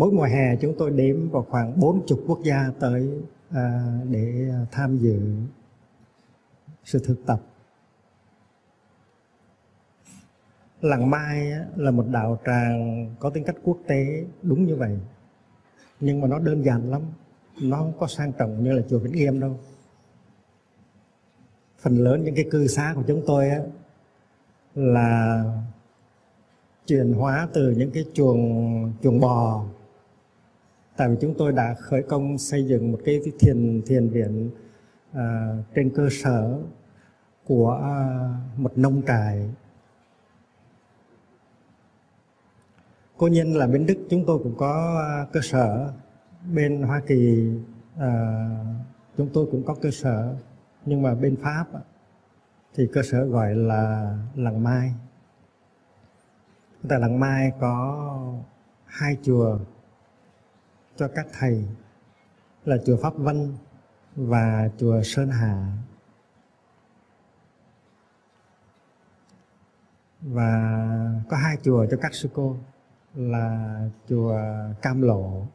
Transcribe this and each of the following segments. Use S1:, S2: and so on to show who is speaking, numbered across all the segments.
S1: mỗi mùa hè chúng tôi đếm vào khoảng 40 quốc gia tới à, để à, tham dự sự thực tập. Làng mai là một đạo tràng có tính cách quốc tế đúng như vậy nhưng mà nó đơn giản lắm nó không có sang trọng như là chùa Vĩnh Nghiêm đâu. Phần lớn những cái cư xá của chúng tôi á, là chuyển hóa từ những cái chuồng chuồng bò tại vì chúng tôi đã khởi công xây dựng một cái thiền thiền viện à, trên cơ sở của à, một nông trại. Cố nhiên là bên đức chúng tôi cũng có à, cơ sở. Bên hoa kỳ à, chúng tôi cũng có cơ sở. Nhưng mà bên pháp thì cơ sở gọi là làng mai. Tại làng mai có hai chùa cho các thầy là chùa pháp vân và chùa sơn hà. Và có hai chùa cho các sư cô là chùa cam lộ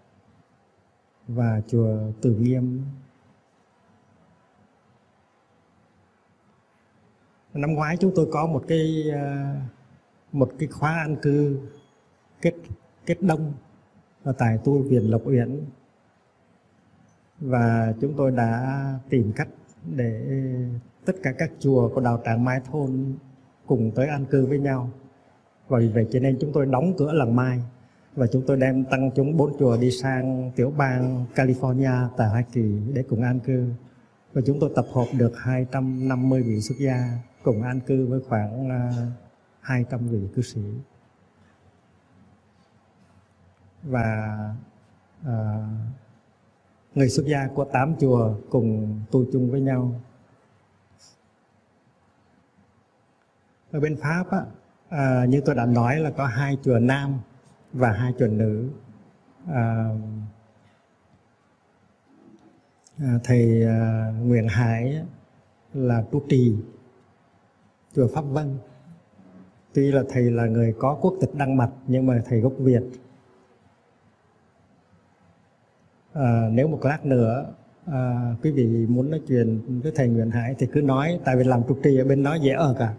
S1: và chùa Từ nghiêm năm ngoái chúng tôi có một cái ờ, một cái khóa an cư kết kết đông tại tu viện Lộc Uyển. Và chúng tôi đã tìm cách để tất cả các chùa của đạo tràng Mai thôn cùng tới an cư với nhau. Và vì vậy cho nên chúng tôi đóng cửa lần mai và chúng tôi đem tăng chúng bốn chùa đi sang tiểu bang California, tại Hoa Kỳ để cùng an cư. Và chúng tôi tập hợp được 250 vị xuất gia cùng an cư với khoảng à, 200 vị cư sĩ và à, người xuất gia của tám chùa cùng tu chung với nhau. Ở bên pháp á, à, như tôi đã nói là có hai chùa nam và hai chùa nữ. À, à, thầy à, Nguyễn Hải là trụ trì chùa Pháp Vân. Tuy là thầy là người có quốc tịch Đan Mạch nhưng mà thầy gốc Việt. À, nếu một lát nữa à, quý vị muốn nói chuyện với thầy Nguyễn Hải thì cứ nói tại vì làm trụ trì ở bên đó dễ ở cả à.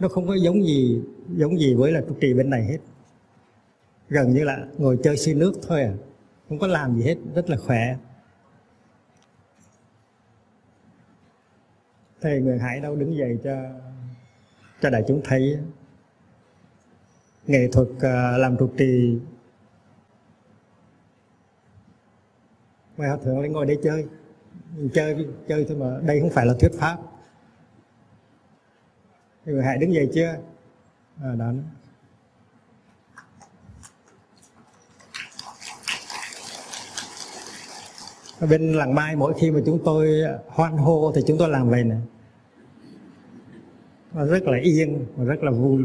S1: nó không có giống gì giống gì với là trụ trì bên này hết. Gần như là ngồi chơi xi nước thôi à không có làm gì hết rất là khỏe. Thầy người hải đâu đứng dậy cho cho đại chúng thấy nghệ thuật ờ, làm trụ trì mà hòa thượng ngồi đây chơi. Chơi chơi thôi mà đây không phải là thuyết pháp. Thì hãy đứng dậy chưa? À, đó. Ở bên làng mai mỗi khi mà chúng tôi hoan hô thì chúng tôi làm vậy này nó rất là yên và rất là vui.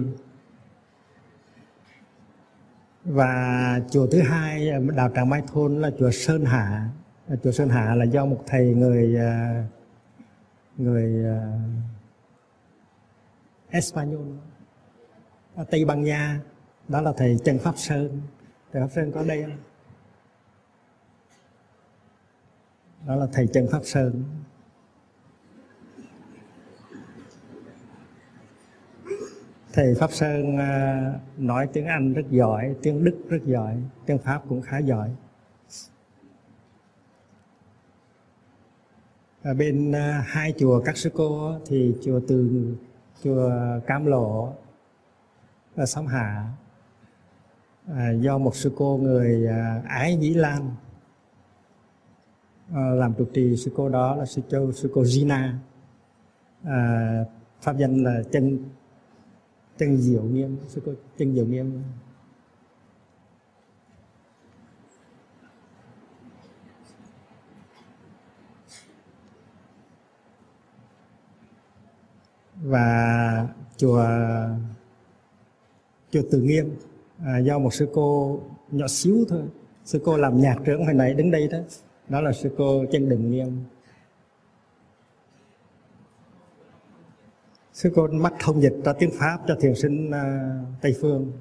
S1: Và chùa thứ hai đào tràng mai thôn là chùa sơn hạ chùa sơn hạ là do một thầy người à, người à, Espanyol, ở Tây Ban Nha. Đó là thầy Trần Pháp Sơn. Thầy Pháp Sơn có đây không? Đó là thầy Trần Pháp Sơn. Thầy Pháp Sơn à, nói tiếng Anh rất giỏi, tiếng Đức rất giỏi, tiếng Pháp cũng khá giỏi. Ở bên à, hai chùa các sư cô thì chùa từ chùa Cam Lộ ở Sông Hạ à, do một sư cô người à, Ái Nhĩ Lan à, làm trụ trì sư cô đó là sư cô sư cô Gina. À, pháp danh là chân chân diệu nghiêm sư cô chân diệu nghiêm. và chùa chùa Từ Nghiêm à, do một sư cô nhỏ xíu thôi. Sư cô làm nhạc trưởng hồi nãy đứng đây đó. Đó là sư cô chân đình nghiêm. Sư cô mắt thông dịch ra tiếng pháp cho thiền sinh uh, tây phương.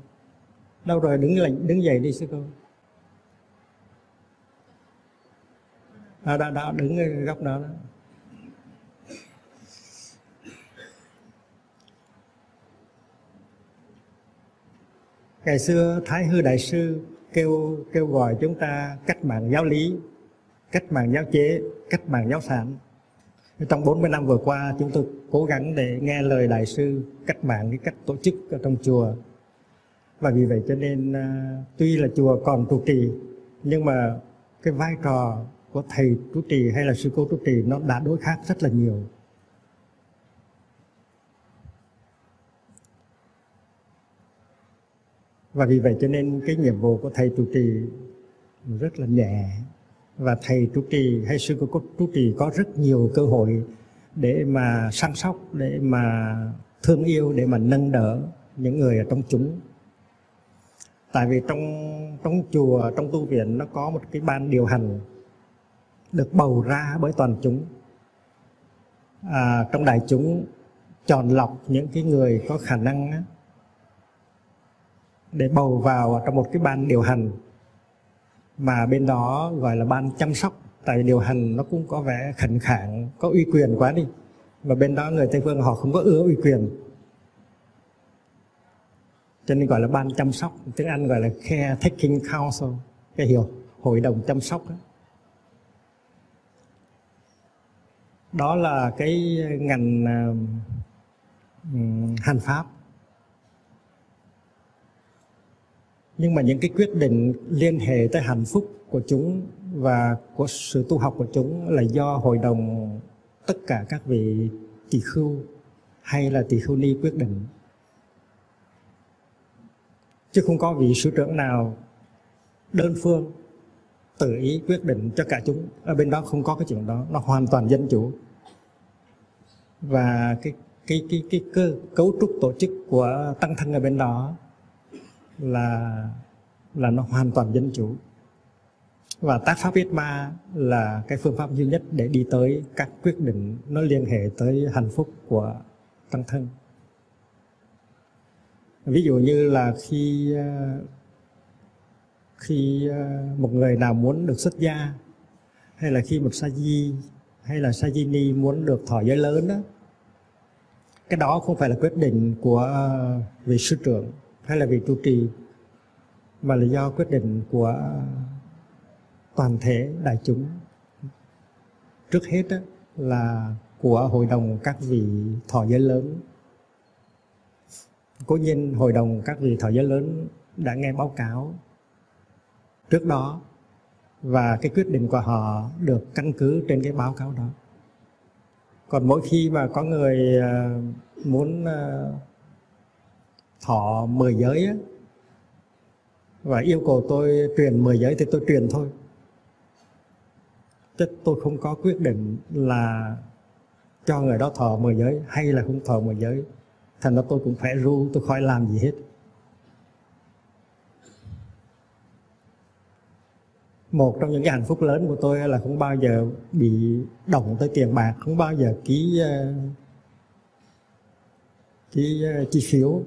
S1: Đâu rồi đứng lại đứng dậy đi sư cô. À, đã, đã đứng ở góc đó, đó. Ngày xưa thái hư đại sư kêu kêu gọi chúng ta cách mạng giáo lý, cách mạng giáo chế, cách mạng giáo sản. Trong 40 năm vừa qua, chúng tôi cố gắng để nghe lời đại sư cách mạng, cái cách tổ chức ở trong chùa. Và vì vậy cho nên à, tuy là chùa còn trụ trì, nhưng mà cái vai trò của thầy trụ trì hay là sư cô trụ trì nó đã đối khác rất là nhiều. Và vì vậy cho nên cái nhiệm vụ của thầy trụ trì rất là nhẹ. Và thầy trụ trì hay sư cô trụ trì có rất nhiều cơ hội để mà săn sóc để mà thương yêu để mà nâng đỡ những người ở trong chúng. Tại vì trong trong chùa trong tu viện nó có một cái ban điều hành được bầu ra bởi toàn chúng. À, trong đại chúng chọn lọc những cái người có khả năng để bầu vào trong một cái ban điều hành. Mà bên đó gọi là ban chăm sóc tại điều hành nó cũng có vẻ khẩn khạng có uy quyền quá đi. Và bên đó người tây phương họ không có ưa uy quyền. Cho nên gọi là ban chăm sóc tiếng anh gọi là care taking council cái hiểu hội đồng chăm sóc đó. đó là cái ngành uh, hành pháp. Nhưng mà những cái quyết định liên hệ tới hạnh phúc của chúng và của sự tu học của chúng là do hội đồng tất cả các vị tỳ khưu hay là tỳ khưu ni quyết định. Chứ không có vị sư trưởng nào đơn phương tự ý quyết định cho cả chúng. Ở bên đó không có cái chuyện đó, nó hoàn toàn dân chủ. Và cái cái cái cái cơ cấu trúc tổ chức của tăng thân ở bên đó là là nó hoàn toàn dân chủ. Và tác pháp viết ma là cái phương pháp duy nhất để đi tới các quyết định nó liên hệ tới hạnh phúc của tăng thân. Ví dụ như là khi ờ, khi ờ, một người nào muốn được xuất gia, hay là khi một sa di, hay là sa di ni muốn được thọ giới lớn đó cái đó không phải là quyết định của ờ, vị sư trưởng hay là vị trụ trì mà là do quyết định của toàn thể đại chúng. Trước hết đó, là của hội đồng các vị thọ giới lớn. Cố nhiên hội đồng các vị thọ giới lớn đã nghe báo cáo trước đó và cái quyết định của họ được căn cứ trên cái báo cáo đó. Còn mỗi khi mà có người à, muốn à, thọ mười giới á, và yêu cầu tôi truyền mười giới thì tôi truyền thôi. Chứ tôi không có quyết định là cho người đó thọ mười giới hay là không thọ mười giới. Thành ra tôi cũng phải ru tôi khỏi làm gì hết. Một trong những cái hạnh phúc lớn của tôi là không bao giờ bị động tới tiền bạc không bao giờ ký ờ, ký ờ, chi phiếu.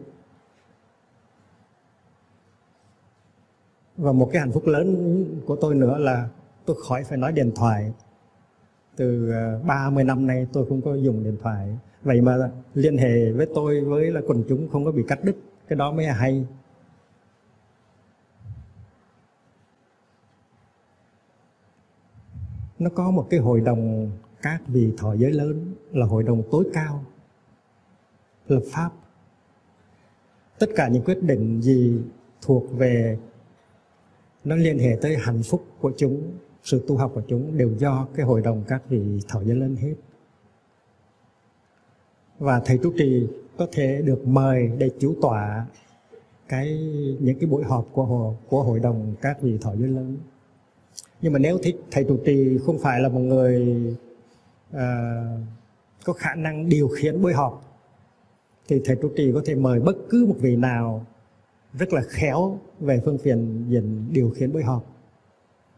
S1: Và một cái hạnh phúc lớn của tôi nữa là tôi khỏi phải nói điện thoại. Từ ờ, 30 năm nay tôi không có dùng điện thoại. Vậy mà liên hệ với tôi với là quần chúng không có bị cắt đứt, cái đó mới là hay. Nó có một cái hội đồng các vị thọ giới lớn, là hội đồng tối cao, lập pháp. Tất cả những quyết định gì thuộc về nó liên hệ tới hạnh phúc của chúng sự tu học của chúng đều do cái hội đồng các vị thọ giới lớn hết. Và thầy trụ trì có thể được mời để chủ tọa cái những cái buổi họp của hội, của hội đồng các vị thọ giới lớn. Nhưng mà nếu thích thầy trụ trì không phải là một người uh, có khả năng điều khiển buổi họp thì thầy trụ trì có thể mời bất cứ một vị nào rất là khéo về phương tiện diễn điều khiển buổi họp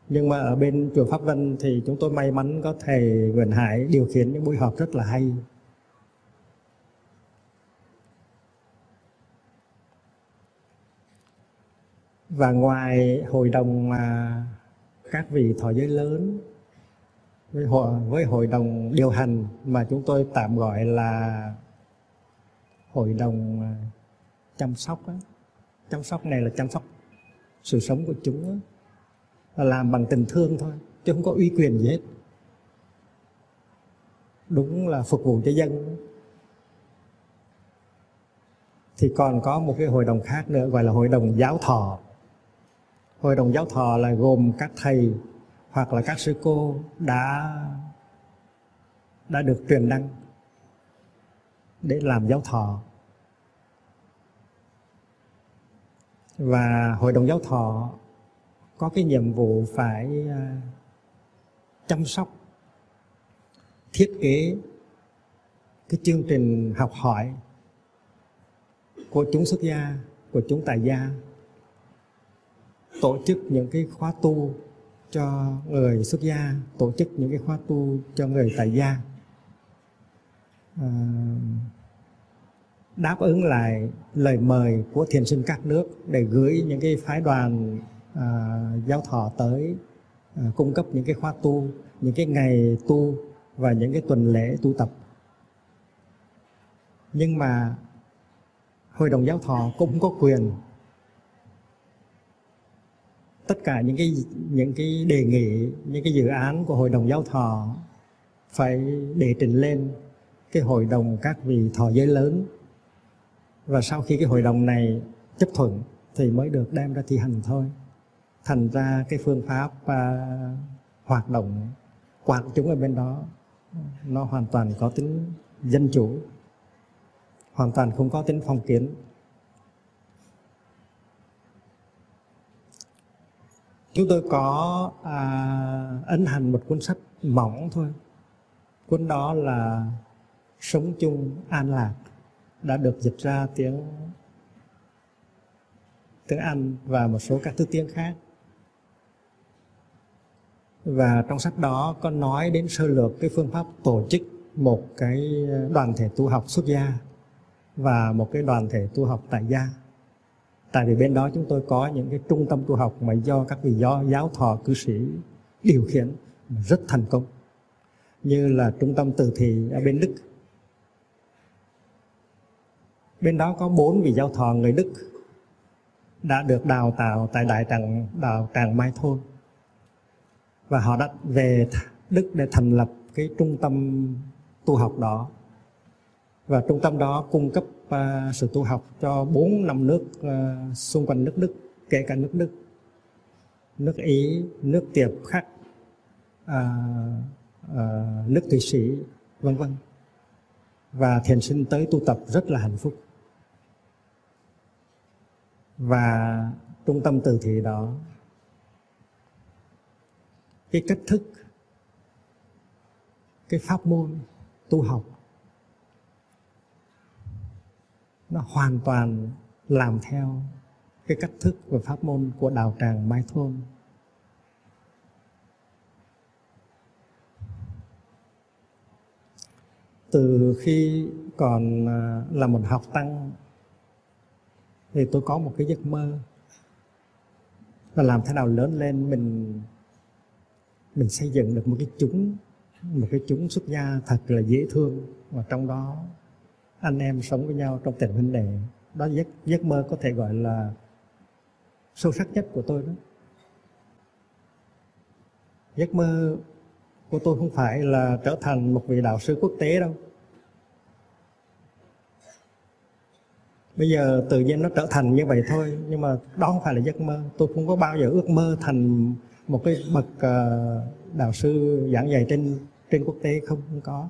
S1: nhưng mà ở bên chùa Pháp Vân thì chúng tôi may mắn có thầy Nguyễn Hải điều khiển những buổi họp rất là hay và ngoài hội đồng mà các vị thọ giới lớn với hội, với hội đồng điều hành mà chúng tôi tạm gọi là hội đồng à, chăm sóc đó chăm sóc này là chăm sóc sự sống của chúng đó. là làm bằng tình thương thôi, chứ không có uy quyền gì hết. Đúng là phục vụ cho dân. Thì còn có một cái hội đồng khác nữa, gọi là hội đồng giáo thọ. Hội đồng giáo thọ là gồm các thầy hoặc là các sư cô đã đã được truyền đăng để làm giáo thọ. Và hội đồng giáo thọ có cái nhiệm vụ phải à, chăm sóc thiết kế cái chương trình học hỏi của chúng xuất gia của chúng tại gia tổ chức những cái khóa tu cho người xuất gia tổ chức những cái khóa tu cho người tại gia. À, đáp ứng lại lời mời của thiền sinh các nước để gửi những cái phái đoàn à, giáo thọ tới à, cung cấp những cái khóa tu những cái ngày tu và những cái tuần lễ tu tập. Nhưng mà hội đồng giáo thọ cũng có quyền tất cả những cái những cái đề nghị những cái dự án của hội đồng giáo thọ phải đề trình lên cái hội đồng các vị thọ giới lớn và sau khi cái hội đồng này chấp thuận thì mới được đem ra thi hành thôi. Thành ra cái phương pháp uh, hoạt động quản chúng ở bên đó nó hoàn toàn có tính dân chủ hoàn toàn không có tính phong kiến. Chúng tôi có à, ấn hành một cuốn sách mỏng thôi. Cuốn đó là sống chung an lạc đã được dịch ra tiếng tiếng Anh và một số các thứ tiếng khác. Và trong sách đó có nói đến sơ lược cái phương pháp tổ chức một cái đoàn thể tu học xuất gia và một cái đoàn thể tu học tại gia. Tại vì bên đó chúng tôi có những cái trung tâm tu học mà do các vị giáo, giáo thọ cư sĩ điều khiển rất thành công. Như là trung tâm từ thị ở bên Đức bên đó có bốn vị giáo thọ người Đức đã được đào tạo tại đại tràng đào tràng Mai Thôn. Và họ đã về Đức để thành lập cái trung tâm tu học đó. Và trung tâm đó cung cấp uh, sự tu học cho bốn năm nước uh, xung quanh nước Đức kể cả nước Đức nước Ý nước Tiệp Khắc uh, uh, nước Thụy Sĩ vân vân. Và thiền sinh tới tu tập rất là hạnh phúc và trung tâm từ thị đó cái cách thức, cái pháp môn tu học, nó hoàn toàn làm theo cái cách thức và pháp môn của đạo tràng Mai Thôn. Từ khi còn à, là một học tăng thì tôi có một cái giấc mơ là làm thế nào lớn lên mình mình xây dựng được một cái chúng, một cái chúng xuất gia thật là dễ thương. Và trong đó, anh em sống với nhau trong tình huynh đệ đó giấc giấc mơ có thể gọi là sâu sắc nhất của tôi đó. Giấc mơ của tôi không phải là trở thành một vị đạo sư quốc tế đâu. Bây giờ tự nhiên nó trở thành như vậy thôi nhưng mà đó không phải là giấc mơ. Tôi không có bao giờ ước mơ thành một cái bậc ờ, đạo sư giảng dạy trên trên quốc tế không, không có.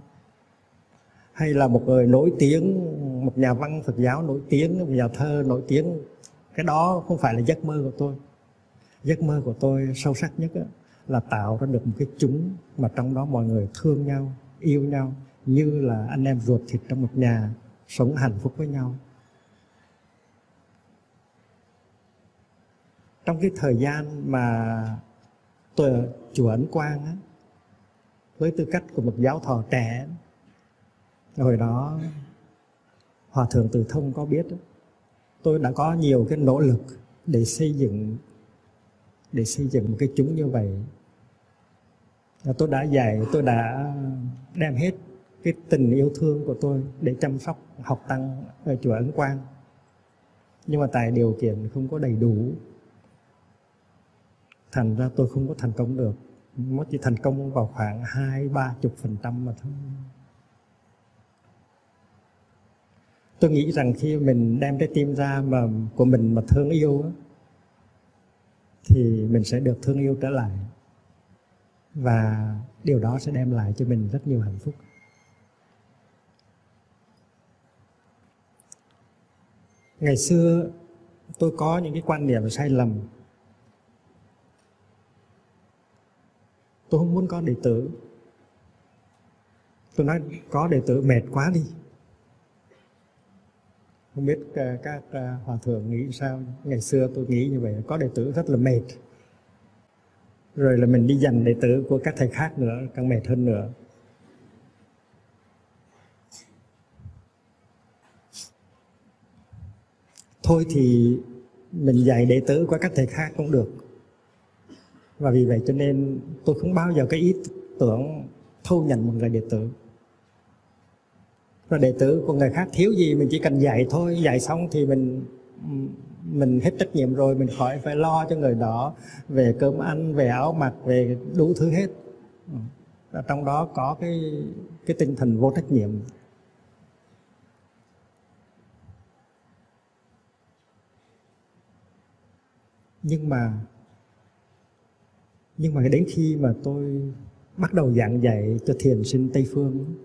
S1: Hay là một người nổi tiếng một nhà văn Phật giáo nổi tiếng một nhà thơ nổi tiếng cái đó không phải là giấc mơ của tôi. Giấc mơ của tôi sâu sắc nhất là tạo ra được một cái chúng mà trong đó mọi người thương nhau yêu nhau như là anh em ruột thịt trong một nhà sống hạnh phúc với nhau. Trong cái thời gian mà tôi ở chùa Ấn Quang á, với tư cách của một giáo thọ trẻ hồi đó hòa thượng từ thông có biết tôi đã có nhiều cái nỗ lực để xây dựng để xây dựng một cái chúng như vậy. Tôi đã dạy tôi đã đem hết cái tình yêu thương của tôi để chăm sóc học tăng ở chùa Ấn Quang. Nhưng mà tại điều kiện không có đầy đủ thành ra tôi không có thành công được. Mới chỉ thành công vào khoảng hai, ba chục phần trăm mà thôi. Tôi nghĩ rằng khi mình đem trái tim ra mà của mình mà thương yêu thì mình sẽ được thương yêu trở lại. Và điều đó sẽ đem lại cho mình rất nhiều hạnh phúc. Ngày xưa tôi có những cái quan niệm sai lầm. Tôi không muốn có đệ tử. Tôi nói, có đệ tử mệt quá đi. Không biết ờ, các ờ, hòa thượng nghĩ sao? Ngày xưa tôi nghĩ như vậy, có đệ tử rất là mệt. Rồi là mình đi giành đệ tử của các thầy khác nữa, càng mệt hơn nữa. Thôi thì mình dạy đệ tử của các thầy khác cũng được và vì vậy cho nên tôi không bao giờ cái ý tưởng thu nhận một người đệ tử. Là đệ tử của người khác thiếu gì mình chỉ cần dạy thôi, dạy xong thì mình mình hết trách nhiệm rồi, mình khỏi phải lo cho người đó về cơm ăn, về áo mặc, về đủ thứ hết. Và trong đó có cái cái tinh thần vô trách nhiệm. Nhưng mà nhưng mà đến khi mà tôi bắt đầu giảng dạy cho thiền sinh tây phương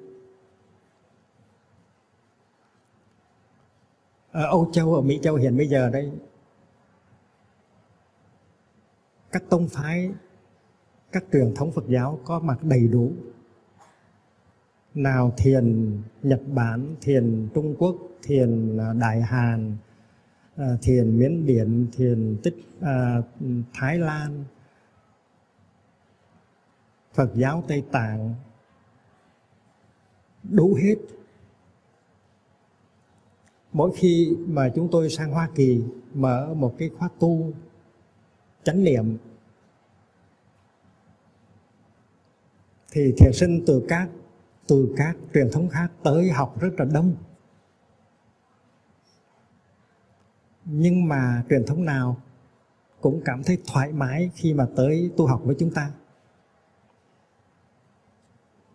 S1: ở Âu Châu, ở Mỹ Châu hiện bây giờ đây các tông phái các truyền thống Phật giáo có mặt đầy đủ. Nào thiền Nhật Bản, thiền Trung Quốc, thiền à, Đại Hàn, à, thiền Miến Điện, thiền Tích uh, Thái Lan, Phật giáo Tây Tạng đủ hết. Mỗi khi mà chúng tôi sang Hoa Kỳ mở một cái khóa tu, chánh niệm, thì thiền sinh từ các từ các truyền thống khác tới học rất là đông. Nhưng mà truyền thống nào cũng cảm thấy thoải mái khi mà tới tu học với chúng ta.